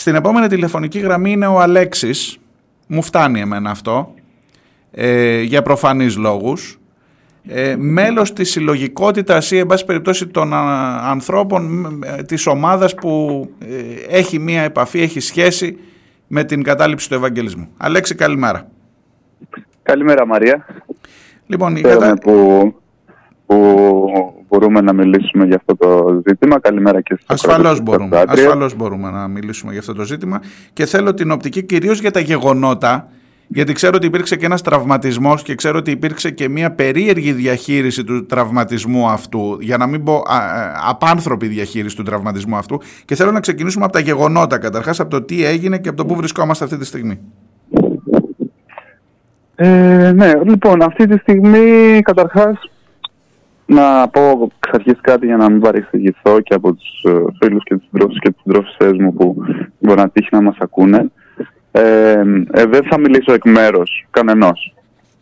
Στην επόμενη τηλεφωνική γραμμή είναι ο Αλέξης. Μου φτάνει εμένα αυτό. Ε, για προφανείς λόγους. Ε, μέλος της συλλογικότητας ή εν πάση περιπτώσει των ανθρώπων ε, της ομάδας που ε, έχει μία επαφή, έχει σχέση με την κατάληψη του Ευαγγελισμού. Αλέξη καλημέρα. Καλημέρα Μαρία. Λοιπόν, η κατα... που, που μπορούμε να μιλήσουμε για αυτό το ζήτημα. Καλημέρα και στο Ασφαλώς μπορούμε, ασφαλώς μπορούμε να μιλήσουμε για αυτό το ζήτημα και θέλω την οπτική κυρίως για τα γεγονότα γιατί ξέρω ότι υπήρξε και ένας τραυματισμός και ξέρω ότι υπήρξε και μια περίεργη διαχείριση του τραυματισμού αυτού, για να μην πω απάνθρωπη διαχείριση του τραυματισμού αυτού και θέλω να ξεκινήσουμε από τα γεγονότα καταρχάς, από το τι έγινε και από το πού βρισκόμαστε αυτή τη στιγμή. Ε, ναι, λοιπόν, αυτή τη στιγμή καταρχάς να πω εξ αρχής κάτι για να μην παρεξηγηθώ και από τους ε, φίλους και τους και τις συντρόφισσές μου που μπορεί να τύχει να μας ακούνε. Ε, ε, δεν θα μιλήσω εκ μέρους κανενός.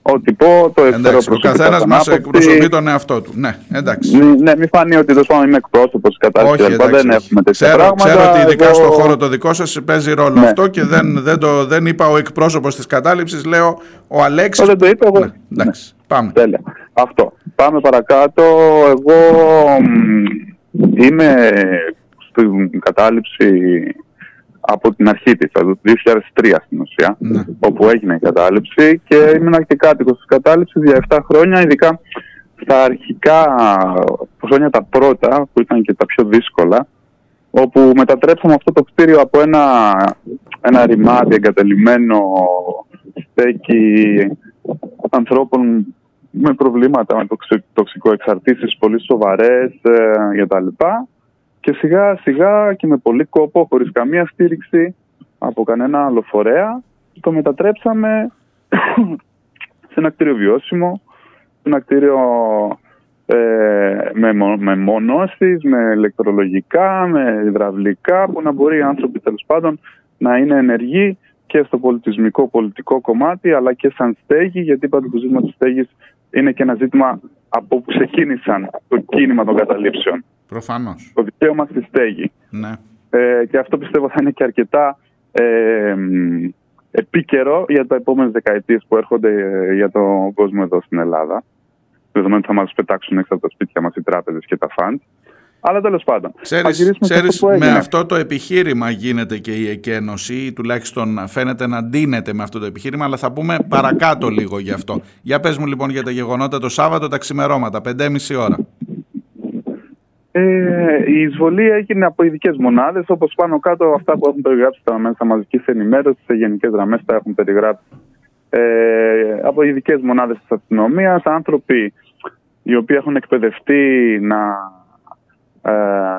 Ό,τι πω, το εκφέρω Ο καθένας μας εκπροσωπεί τον εαυτό του. Ναι, εντάξει. Ναι, μην φανεί ότι δεν είμαι εκπρόσωπος τη κατάσταση. Δεν έχουμε τέτοια ξέρω, πράγματα. Ξέρω ότι ειδικά εγώ... στον χώρο το δικό σας παίζει ρόλο ναι. αυτό και δεν, δεν, το, δεν είπα ο εκπρόσωπος της κατάληψης, λέω ο Αλέξης. Δεν το είπα εγώ. Ναι, εντάξει, ναι. πάμε. Τέλεια. Αυτό. Πάμε παρακάτω. Εγώ είμαι στην κατάληψη από την αρχή της, το 2003 στην ουσία, ναι. όπου έγινε η κατάληψη και ήμουν και κάτοικος της κατάληψης για 7 χρόνια, ειδικά στα αρχικά χρόνια τα πρώτα, που ήταν και τα πιο δύσκολα, όπου μετατρέψαμε αυτό το κτίριο από ένα, ένα ρημάδι εγκατελειμμένο στέκει ανθρώπων με προβλήματα, με τοξικό εξαρτήσεις πολύ σοβαρές ε, κτλ. Και σιγά σιγά και με πολύ κόπο, χωρίς καμία στήριξη από κανένα άλλο φορέα, το μετατρέψαμε σε ένα κτίριο βιώσιμο, σε ένα κτίριο ε, με, με μονώσεις, με ηλεκτρολογικά, με υδραυλικά, που να μπορεί οι άνθρωποι τέλος πάντων να είναι ενεργοί και στο πολιτισμικό πολιτικό κομμάτι, αλλά και σαν στέγη, γιατί είπα το ζήτημα της στέγης είναι και ένα ζήτημα από που ξεκίνησαν το κίνημα των καταλήψεων. Προφανώς. Το δικαίωμα στη στέγη. Ναι. Ε, και αυτό πιστεύω θα είναι και αρκετά ε, επίκαιρο για τα επόμενες δεκαετίες που έρχονται ε, για τον κόσμο εδώ στην Ελλάδα. Δεδομένου ότι θα μας πετάξουν έξω από τα σπίτια μας οι τράπεζες και τα φαντ. Αλλά τέλος πάντων. Ξέρεις, με αυτό το επιχείρημα γίνεται και η εκένωση, ή τουλάχιστον φαίνεται να ντύνεται με αυτό το επιχείρημα, αλλά θα πούμε παρακάτω λίγο γι' αυτό. Για πες μου λοιπόν για τα γεγονότα το Σάββατο, τα ξημερώματα, 5,5 ώρα. Ε, η εισβολή έγινε από ειδικές μονάδες, όπως πάνω κάτω αυτά που έχουν περιγράψει τα μέσα μαζικής ενημέρωσης, σε γενικές γραμμές τα έχουν περιγράψει. Ε, από ειδικές μονάδες της αστυνομίας, άνθρωποι οι οποίοι έχουν εκπαιδευτεί να ε,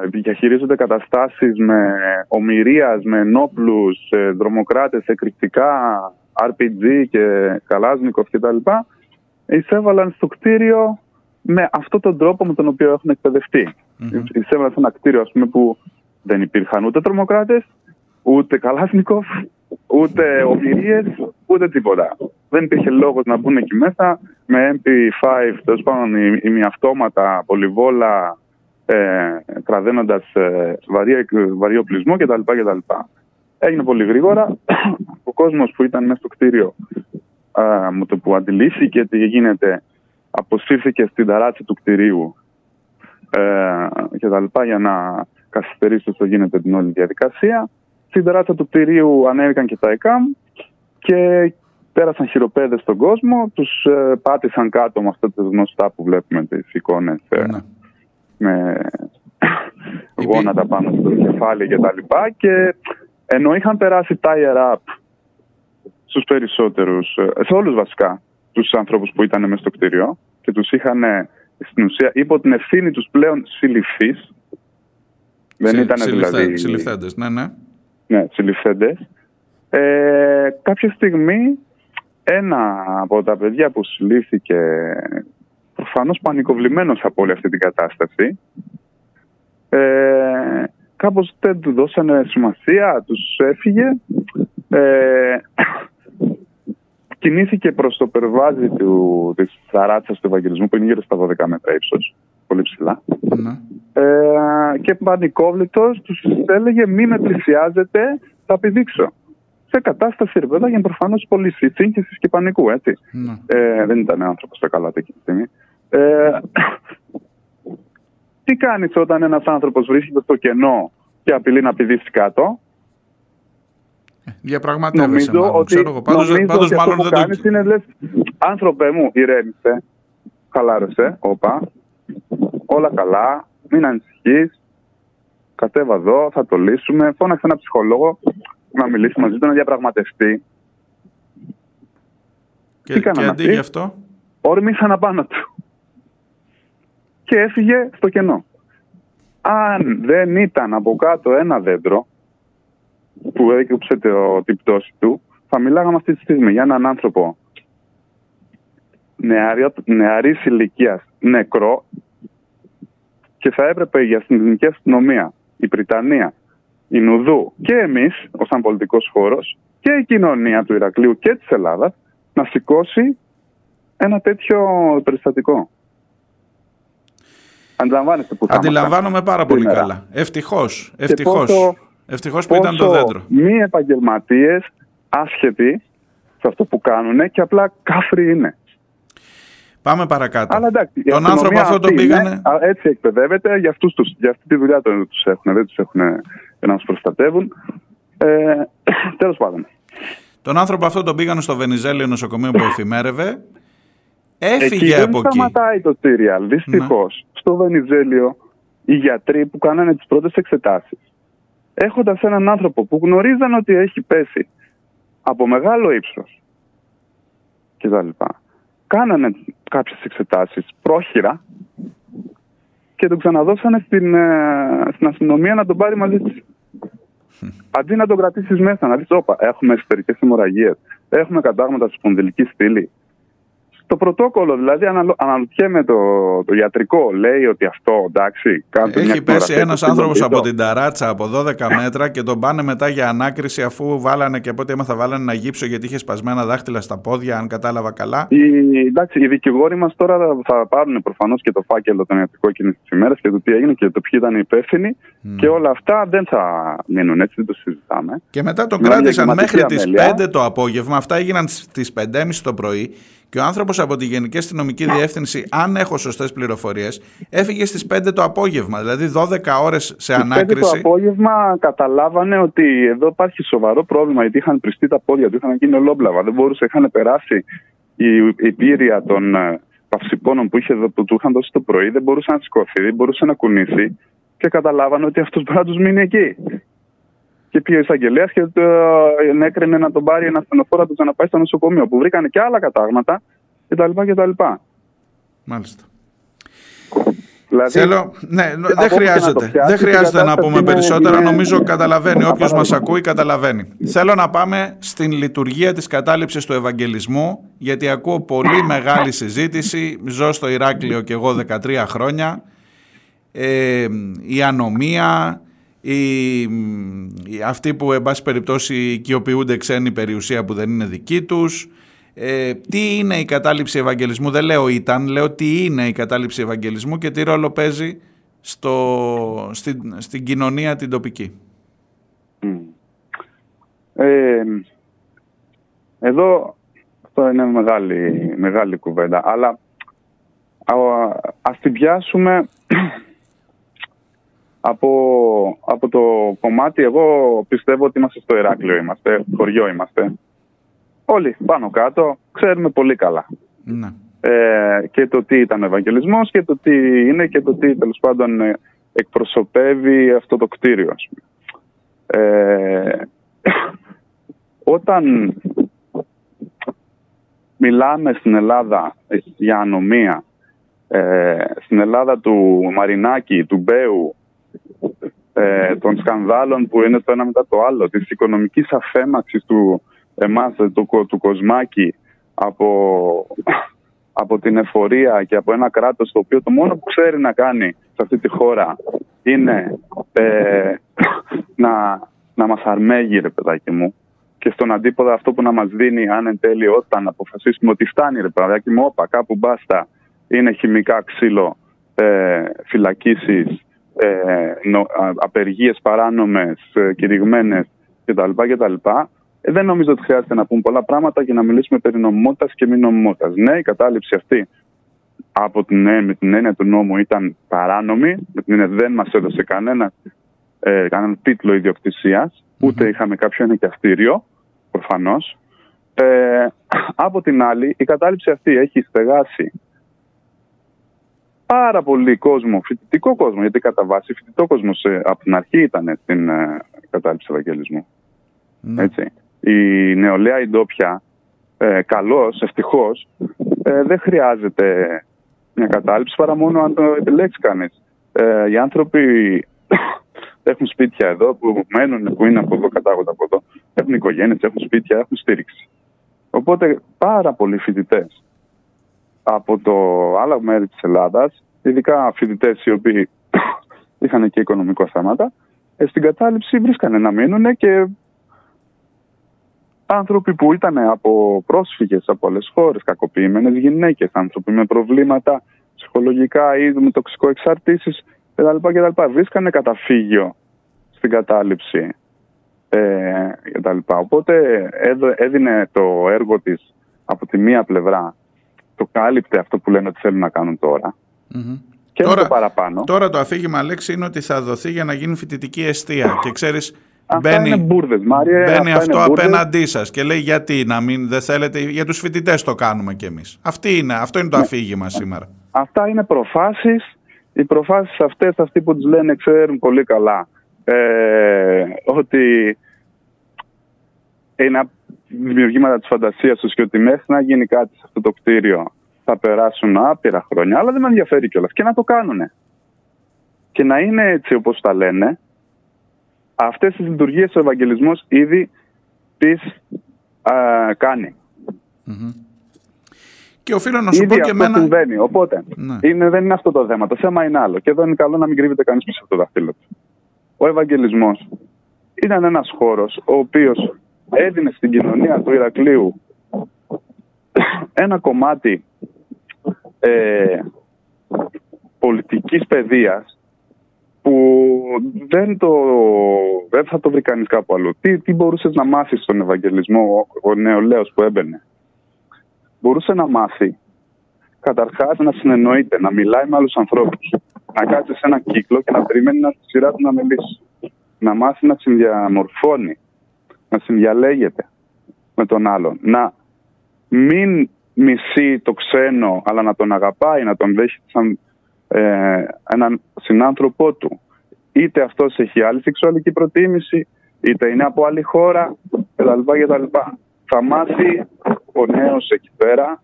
διαχειρίζονται καταστάσεις με ομοιρίας, με ενόπλους, ε, δρομοκράτες, εκρηκτικά, RPG και Καλάζνικοφ κτλ. Εισέβαλαν στο κτίριο με αυτόν τον τρόπο με τον οποίο έχουν εκπαιδευτεί. Mm-hmm. Εισέβαλαν σε ένα κτίριο ας πούμε, που δεν υπήρχαν ούτε τρομοκράτες, ούτε Καλάζνικοφ, ούτε ομοιρίες, ούτε τίποτα. Δεν υπήρχε λόγος να μπουν εκεί μέσα με MP5, τέλος πάντων ημιαυτόματα, πολυβόλα, ε, κραδένοντας ε, βαρύ, οπλισμό κτλ. κτλ. Έγινε πολύ γρήγορα. Ο κόσμος που ήταν μέσα στο κτίριο ε, με το που αντιλήφθηκε τι γίνεται αποσύρθηκε στην ταράτσα του κτηρίου ε, και για να καθυστερήσει όσο γίνεται την όλη διαδικασία. Στην ταράτσα του κτηρίου ανέβηκαν και τα ΕΚΑΜ και πέρασαν χειροπέδες στον κόσμο, τους ε, πάτησαν κάτω με αυτά τα γνωστά που βλέπουμε τις εικόνες ε, ναι με γόνατα πάνω στο κεφάλι και τα λοιπά και ενώ είχαν περάσει tire up στους περισσότερους, ε, σε όλους βασικά τους ανθρώπους που ήταν μέσα στο κτίριο και τους είχαν στην ουσία υπό την ευθύνη τους πλέον συλληφθείς δεν ήταν δηλαδή... Συλληφθέντες, ναι, ναι. Ναι, συλληφθέντες. Ε, κάποια στιγμή ένα από τα παιδιά που συλλήφθηκε προφανώς πανικοβλημένος από όλη αυτή την κατάσταση. Ε, κάπως δεν του δώσανε σημασία, τους έφυγε. Ε, κινήθηκε προς το περβάζι του, της θαράτσας του Ευαγγελισμού που είναι γύρω στα 12 μέτρα ύψος, πολύ ψηλά. Ναι. Ε, και πανικόβλητος τους έλεγε μη με πλησιάζετε, Θα επιδείξω. Σε κατάσταση ρε παιδάκι προφανώς πολύ σύγχυση και πανικού, έτσι. Ναι. Ε, δεν ήταν άνθρωπος στα καλά εκείνη τη στιγμή. Ε, τι κάνεις όταν ένας άνθρωπος βρίσκεται στο κενό και απειλεί να πηδήσει κάτω; Διαπραγματεύεσαι νομίζω ότι, ξέρω εγώ. Πάντως, νομίζω πάντως, ότι αυτό που κάνεις είναι λες, άνθρωπε μου, ηρέμησε, χαλάρωσε, όπα, όλα καλά, μην ανησυχείς, κατέβα εδώ, θα το λύσουμε, φώναξε ένα ψυχολόγο να μιλήσει μαζί του, να διαπραγματευτεί. Και, Τι και αντί γι' αυτό; Όρμησαν απάνω του. Και έφυγε στο κενό. Αν δεν ήταν από κάτω ένα δέντρο, που έκυψε το, την πτώση του, θα μιλάγαμε αυτή τη στιγμή για έναν άνθρωπο νεαρής ηλικίας νεκρό και θα έπρεπε η αστυνομική αστυνομία, η Βρυτανία, η Νουδού και εμείς ως σαν πολιτικός χώρος και η κοινωνία του Ηρακλείου και της Ελλάδας να σηκώσει ένα τέτοιο περιστατικό. Αντιλαμβάνεστε που θα Αντιλαμβάνομαι πάρα πολύ καλά. Ευτυχώς. Ευτυχώς. Ευτυχώς που ήταν το δέντρο. Μη επαγγελματίες, άσχετοι σε αυτό που κάνουν και απλά κάφροι είναι. Πάμε παρακάτω. Αλλά εντάξει, τον άνθρωπο αυτό τον πήγανε. έτσι εκπαιδεύεται, για, αυτούς τους, για αυτή τη δουλειά τους έχουν. Δεν τους έχουν να τους προστατεύουν. Ε, Τέλος πάντων. Τον άνθρωπο αυτό τον πήγανε στο Βενιζέλιο νοσοκομείο που εφημέρευε. Έφυγε εκεί από εκεί. Δεν σταματάει το σύριαλ. Δυστυχώς. Ναι. Στο Βενιζέλιο οι γιατροί που κάνανε τις πρώτες εξετάσεις έχοντας έναν άνθρωπο που γνωρίζαν ότι έχει πέσει από μεγάλο ύψος κτλ. Κάνανε κάποιες εξετάσεις πρόχειρα και τον ξαναδώσανε στην, ε, στην αστυνομία να τον πάρει μαζί της. Αντί να τον κρατήσεις μέσα, να δεις, Όπα, έχουμε εσωτερικές αιμορραγίες, έχουμε κατάγματα στη σπονδυλική στήλη, το πρωτόκολλο, δηλαδή αναρωτιέμαι το, το ιατρικό, λέει ότι αυτό εντάξει. Έχει πέσει ένας άνθρωπος από την ταράτσα από 12 μέτρα και τον πάνε μετά για ανάκριση αφού βάλανε και από ό,τι έμαθα βάλανε ένα γύψο γιατί είχε σπασμένα δάχτυλα στα πόδια, αν κατάλαβα καλά. Οι, εντάξει, οι δικηγόροι μας τώρα θα πάρουν προφανώς και το φάκελο των ιατρικών εκείνης της ημέρας και το τι έγινε και το ποιοι ήταν οι υπεύθυνοι και όλα αυτά δεν θα μείνουν έτσι, δεν το συζητάμε. Και μετά τον κράτησαν μέχρι τις 5 το απόγευμα. Αυτά έγιναν στι 5.30 το πρωί και ο άνθρωπος από τη Γενική Αστυνομική Διεύθυνση, αν έχω σωστές πληροφορίες, έφυγε στις 5 το απόγευμα, δηλαδή 12 ώρες σε ανάκριση. Στις 5 το απόγευμα καταλάβανε ότι εδώ υπάρχει σοβαρό πρόβλημα, γιατί είχαν πριστεί τα πόδια του, είχαν γίνει ολόμπλαβα. Δεν μπορούσε, είχαν περάσει η, η πύρια των ε, παυσιπώνων που, είχε, που του είχαν δώσει το πρωί, δεν μπορούσε να σηκωθεί, δεν μπορούσε να κουνήσει και καταλάβανε ότι αυτός μπορεί να τους μείνει εκεί και πήγε ο εισαγγελέας και το, ε, έκρινε να τον πάρει ένα ασθενοφόρο του να πάει στο νοσοκομείο που βρήκανε και άλλα κατάγματα κτλ. κτλ. Μάλιστα. Δηλαδή, Θέλω, ναι, δεν χρειάζεται, δεν χρειάζεται να πούμε περισσότερα. Νομίζω καταλαβαίνει. Όποιος μας ακούει, καταλαβαίνει. Θέλω να πάμε στην λειτουργία της κατάληψης του Ευαγγελισμού, γιατί ακούω πολύ μεγάλη συζήτηση. Ζω στο Ηράκλειο και εγώ 13 χρόνια. Ε, η ανομία, οι, αυτοί που εν πάση περιπτώσει οικειοποιούνται ξένη περιουσία που δεν είναι δική τους. Ε, τι είναι η κατάληψη ευαγγελισμού; Δεν λέω ήταν, λέω τι είναι η κατάληψη ευαγγελισμού και τι ρόλο παίζει στο, στην, στην κοινωνία την τοπική. Ε, εδώ αυτό είναι μεγάλη, μεγάλη κουβέντα αλλά ας την πιάσουμε από, από το κομμάτι, εγώ πιστεύω ότι είμαστε στο Ηράκλειο, είμαστε, χωριό είμαστε. Όλοι πάνω κάτω ξέρουμε πολύ καλά. Ναι. Ε, και το τι ήταν ο Ευαγγελισμός και το τι είναι και το τι τέλος πάντων ε, εκπροσωπεύει αυτό το κτίριο. Ας πούμε. Ε, όταν μιλάμε στην Ελλάδα για ανομία, ε, στην Ελλάδα του Μαρινάκη, του Μπέου, ε, των σκανδάλων που είναι το ένα μετά το άλλο, της οικονομικής αφέμαξης του εμάς, του, του Κοσμάκη από, από την εφορία και από ένα κράτος το οποίο το μόνο που ξέρει να κάνει σε αυτή τη χώρα είναι ε, να, να μας αρμέγει ρε παιδάκι μου. Και στον αντίποδα αυτό που να μας δίνει αν εν τέλει όταν αποφασίσουμε ότι φτάνει ρε παιδάκι μου όπα κάπου μπάστα είναι χημικά ξύλο ε, φυλακίσεις ε, νο, απεργίες παράνομες, ε, κηρυγμένες κτλ. κτλ. Ε, δεν νομίζω ότι χρειάζεται να πούμε πολλά πράγματα για να μιλήσουμε περί νομιμότητας και μη νομιμότητας. Ναι, η κατάληψη αυτή από την, με την έννοια του νόμου ήταν παράνομη, με την έννοια δεν μας έδωσε κανένα, ε, κανένα τίτλο ιδιοκτησίας, ούτε είχαμε κάποιο ενοικιαστήριο, προφανώς. Ε, από την άλλη, η κατάληψη αυτή έχει στεγάσει πάρα πολύ κόσμο, φοιτητικό κόσμο, γιατί κατά βάση φοιτητικό κόσμο από την αρχή ήταν στην ε, κατάληψη Ευαγγελισμού. Ναι. Έτσι. Η νεολαία η ντόπια, ε, καλώς, ευτυχώς, ε, δεν χρειάζεται μια κατάληψη παρά μόνο αν το επιλέξεις κανείς. Ε, οι άνθρωποι έχουν σπίτια εδώ που μένουν, που είναι από εδώ, κατάγονται από εδώ. Έχουν οικογένειες, έχουν σπίτια, έχουν στήριξη. Οπότε πάρα πολλοί φοιτητές από το άλλα μέρη της Ελλάδας, ειδικά φοιτητές οι οποίοι είχαν και οικονομικό θέματα, ε, στην κατάληψη βρίσκανε να μείνουν και άνθρωποι που ήταν από πρόσφυγες από άλλες χώρες, κακοποιημένες γυναίκες, άνθρωποι με προβλήματα ψυχολογικά ή με τοξικό εξαρτήσεις κτλ. κτλ. Βρίσκανε καταφύγιο στην κατάληψη ε, κτλ. Οπότε έδινε το έργο της από τη μία πλευρά, το κάλυπτε αυτό που λένε ότι θέλουν να κάνουν τώρα. Και τώρα, το παραπάνω. Τώρα το αφήγημα λέξη είναι ότι θα δοθεί για να γίνει φοιτητική αιστεία. και ξέρεις, Αυτά μπαίνει, είναι μπουρδες, Μάρια, μπαίνει αυτό είναι απέναντί σας και λέει γιατί να μην δεν θέλετε, για τους φοιτητές το κάνουμε κι εμείς. Αυτή είναι, αυτό είναι το ναι. αφήγημα σήμερα. Αυτά είναι προφάσεις. Οι προφάσεις αυτές, αυτοί που τις λένε ξέρουν πολύ καλά ε, ότι είναι δημιουργήματα της φαντασίας τους και ότι μέχρι να γίνει κάτι σε αυτό το κτίριο θα περάσουν άπειρα χρόνια, αλλά δεν με ενδιαφέρει κιόλας. Και να το κάνουν. Και να είναι έτσι όπως τα λένε, αυτές τις λειτουργίες ο Ευαγγελισμός ήδη τις κανει Και οφείλω να σου Ήδη πω και εμένα... συμβαίνει. Οπότε ναι. είναι, δεν είναι αυτό το θέμα. Το θέμα είναι άλλο. Και εδώ είναι καλό να μην κρύβεται κανείς πίσω από το δαχτύλο του. Ο Ευαγγελισμός ήταν ένας χώρος ο οποίος έδινε στην κοινωνία του Ηρακλείου ένα κομμάτι ε, πολιτικής παιδείας που δεν, το, δεν θα το βρει κανείς κάπου αλλού. Τι, τι μπορούσες να μάθεις στον Ευαγγελισμό ο, ο νεολαίος που έμπαινε; Μπορούσε να μάθει καταρχάς να συνεννοείται, να μιλάει με άλλους ανθρώπους. Να κάτσει σε ένα κύκλο και να περιμένει να τη σειρά του να μιλήσει. Να μάθει να συνδιαμορφώνει, να συνδιαλέγεται με τον άλλον. Να μην μισεί το ξένο, αλλά να τον αγαπάει, να τον δέχεται σαν ε, έναν συνάνθρωπό του. Είτε αυτός έχει άλλη σεξουαλική προτίμηση, είτε είναι από άλλη χώρα κτλ. Θα μάθει ο νέος εκεί πέρα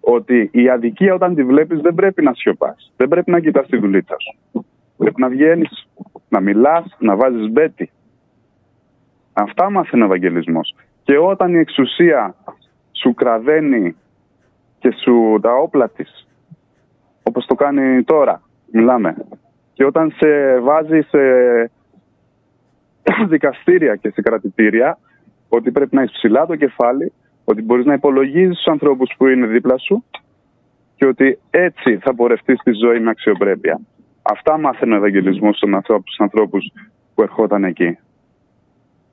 ότι η αδικία όταν τη βλέπεις δεν πρέπει να σιωπάς. Δεν πρέπει να κοιτάς τη δουλίτσα σου. Πρέπει να βγαίνεις, να μιλάς, να βάζεις μπέτι. Αυτά μάθει ο Ευαγγελισμός. Και όταν η εξουσία σου κραδένει και σου τα όπλα της όπως το κάνει τώρα, μιλάμε. Και όταν σε βάζει σε δικαστήρια και σε κρατητήρια, ότι πρέπει να έχεις ψηλά το κεφάλι, ότι μπορείς να υπολογίζεις τους ανθρώπους που είναι δίπλα σου και ότι έτσι θα πορευτείς τη ζωή με αξιοπρέπεια. Αυτά μάθαινε ο Ευαγγελισμός στους ανθρώπους που ερχόταν εκεί.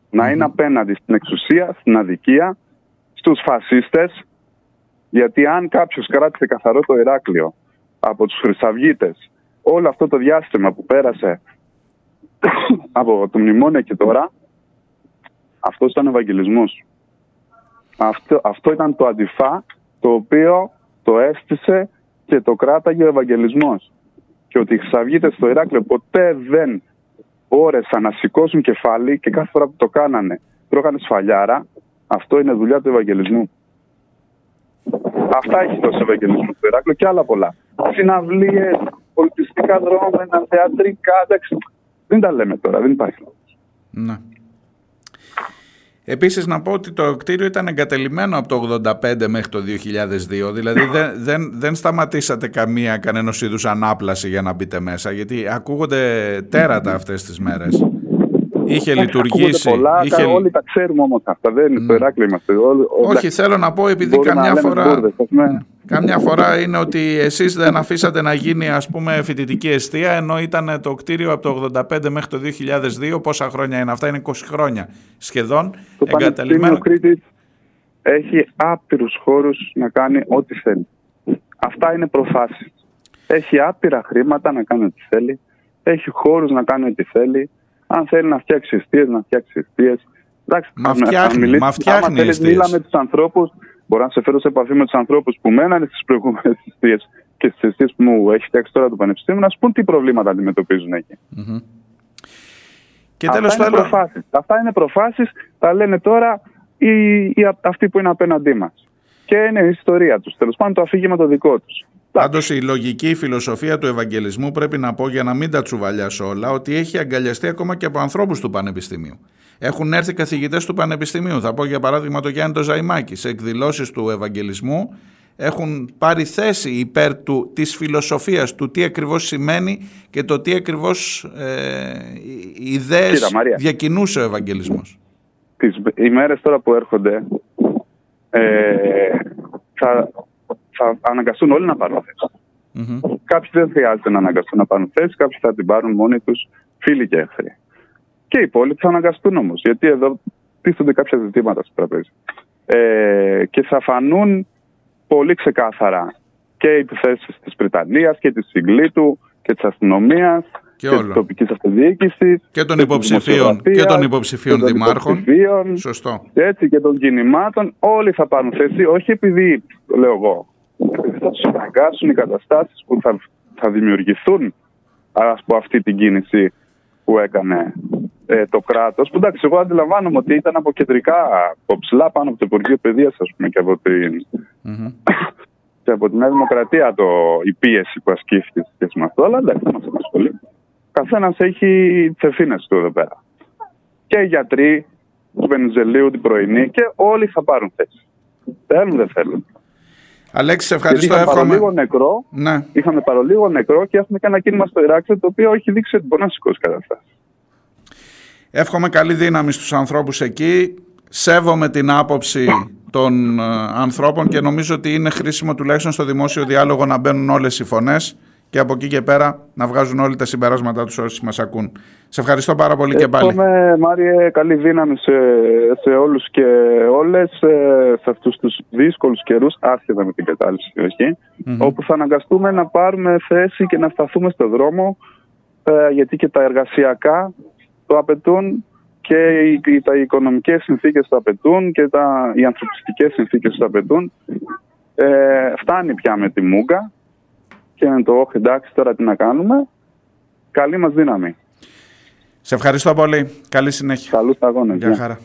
Να είναι απέναντι στην εξουσία, στην αδικία, στους φασίστες, γιατί αν κάποιος κράτησε καθαρό το Ηράκλειο από τους Χρυσαυγίτες όλο αυτό το διάστημα που πέρασε από το μνημόνιο και τώρα αυτός ήταν ο Ευαγγελισμός. Αυτό, αυτό ήταν το αντιφά το οποίο το έστησε και το κράταγε ο Ευαγγελισμός. Και ότι οι Χρυσαυγίτες στο Ηράκλειο ποτέ δεν όρεσαν να σηκώσουν κεφάλι και κάθε φορά που το κάνανε τρώγανε σφαλιάρα, αυτό είναι δουλειά του Ευαγγελισμού. Αυτά έχει δώσει ο Ευαγγελισμός του Ηράκλειο και άλλα πολλά. Συναυλίες, πολιτιστικά δρόμενα, θεατρικά. Εντάξει, δεν τα λέμε τώρα, δεν υπάρχει λόγος. Ναι. Επίσης να πω ότι το κτίριο ήταν εγκατελειμμένο από το 85 μέχρι το 2002, δηλαδή δεν, δεν, δεν σταματήσατε καμία κανένας είδους ανάπλαση για να μπείτε μέσα, γιατί ακούγονται τέρατα αυτές τις μέρες. Είχε λειτουργήσει. Πολλά, είχε... Όλοι τα ξέρουμε όμως αυτά. Δεν είναι mm. το Ηράκλειο είμαστε. Όχι, θέλω να πω επειδή καμιά φορά. Ναι. Κάμια φορά είναι ότι εσείς δεν αφήσατε να γίνει ας πούμε φοιτητική αιστεία ενώ ήταν το κτίριο από το 85 μέχρι το 2002. Πόσα χρόνια είναι αυτά, είναι 20 χρόνια σχεδόν το εγκαταλειμμένο. Το Κρήτης έχει άπειρους χώρους να κάνει ό,τι θέλει. Αυτά είναι προφάσεις. Έχει άπειρα χρήματα να κάνει ό,τι θέλει. Έχει χώρους να κάνει ό,τι θέλει. Αν θέλει να φτιάξει αιστείες, να φτιάξει αιστείες. Εντάξει, μα φτιάχνει, μα φτιάχνει άμα θέλεις, με τους ανθρώπους Μπορώ να σε φέρω σε επαφή με τους ανθρώπους που μένανε στις προηγούμενες θητείες και στις αιστείε που μου έχει φτιάξει τώρα το Πανεπιστήμιο να σου πούν τι προβλήματα αντιμετωπίζουν εκεί. Mm-hmm. Και Αυτά, τέλος είναι προφάσεις. Αυτά είναι προφάσεις, τα λένε τώρα οι, οι, αυτοί που είναι απέναντί μας. Και είναι η ιστορία τους. Τέλος πάντων, το αφήγημα το δικό τους. Πάντως η λογική η φιλοσοφία του Ευαγγελισμού πρέπει να πω για να μην τα τσουβαλιάσω όλα ότι έχει αγκαλιαστεί ακόμα και από ανθρώπους του Πανεπιστημίου. Έχουν έρθει καθηγητές του Πανεπιστημίου. Θα πω για παράδειγμα το Γιάννη το Ζαϊμάκη. Σε εκδηλώσεις του Ευαγγελισμού έχουν πάρει θέση υπέρ του, της φιλοσοφίας του τι ακριβώς σημαίνει και το τι ακριβώς ε, ιδέες διακινούσε ο Ευαγγελισμός. Τις ημέρες τώρα που έρχονται ε, θα, θα αναγκαστούν όλοι να πάρουν Κάποιοι δεν χρειάζεται να αναγκαστούν να πάρουν θέση, κάποιοι θα την πάρουν μόνοι τους φίλοι και εχθροί. Και οι υπόλοιποι θα αναγκαστούν όμως, γιατί εδώ τίθονται κάποια ζητήματα στο τραπέζι. Ε, και θα φανούν πολύ ξεκάθαρα και οι επιθέσεις της Βρετανίας και της Συγκλήτου και της αστυνομίας και, και της τοπικής αυτοδιοίκησης. Και των υποψηφίων, και των υποψηφίων δημάρχων. Σωστό. Έτσι και των κινημάτων. Όλοι θα πάρουν θέση, όχι επειδή, λέω εγώ, επειδή θα τους αναγκάσουν οι καταστάσεις που θα, θα δημιουργηθούν από αυτή την κίνηση που έκανε ε, το κράτος. Που εντάξει, εγώ αντιλαμβάνομαι ότι ήταν από κεντρικά, από ψηλά πάνω από το Υπουργείο Παιδείας, ας πούμε, και από την. Mm-hmm. και από την Νέα Δημοκρατία το, η πίεση που ασκήθηκε σε σχέση με αυτό, αλλά εντάξει, δεν μας απασχολεί. Καθένας έχει τις ευθύνες του εδώ πέρα. Και οι γιατροί του Βενιζελίου την πρωινή και όλοι θα πάρουν θέση. Θέλουν, δεν θέλουν. Αλέξη, ευχαριστώ. Είχαμε παρολίγο νεκρό, ναι. είχαμε παρολίγο νεκρό και έχουμε και ένα κίνημα στο Ιράκ το οποίο έχει δείξει ότι μπορεί να σηκώσει κατάσταση. Εύχομαι καλή δύναμη στους ανθρώπους εκεί. Σέβομαι την άποψη των ε, ανθρώπων και νομίζω ότι είναι χρήσιμο τουλάχιστον στο δημόσιο διάλογο να μπαίνουν όλες οι φωνές και από εκεί και πέρα να βγάζουν όλοι τα συμπεράσματά τους όσοι μας ακούν. Σε ευχαριστώ πάρα πολύ και πάλι. Εύχομαι Μάριε καλή δύναμη σε, σε όλους και όλες ε, σε αυτούς τους δύσκολους καιρούς άσχετα με την κατάληψη όπου θα αναγκαστούμε να πάρουμε θέση και να σταθούμε στο δρόμο ε, γιατί και τα εργασιακά το απαιτούν και οι, τα οικονομικές συνθήκες το απαιτούν και τα, οι ανθρωπιστικές συνθήκες το απαιτούν. Ε, φτάνει πια με τη μούγκα και με το όχι εντάξει τώρα τι να κάνουμε. Καλή μας δύναμη. Σε ευχαριστώ πολύ. Καλή συνέχεια. Καλούς αγώνες. Γεια χαρά.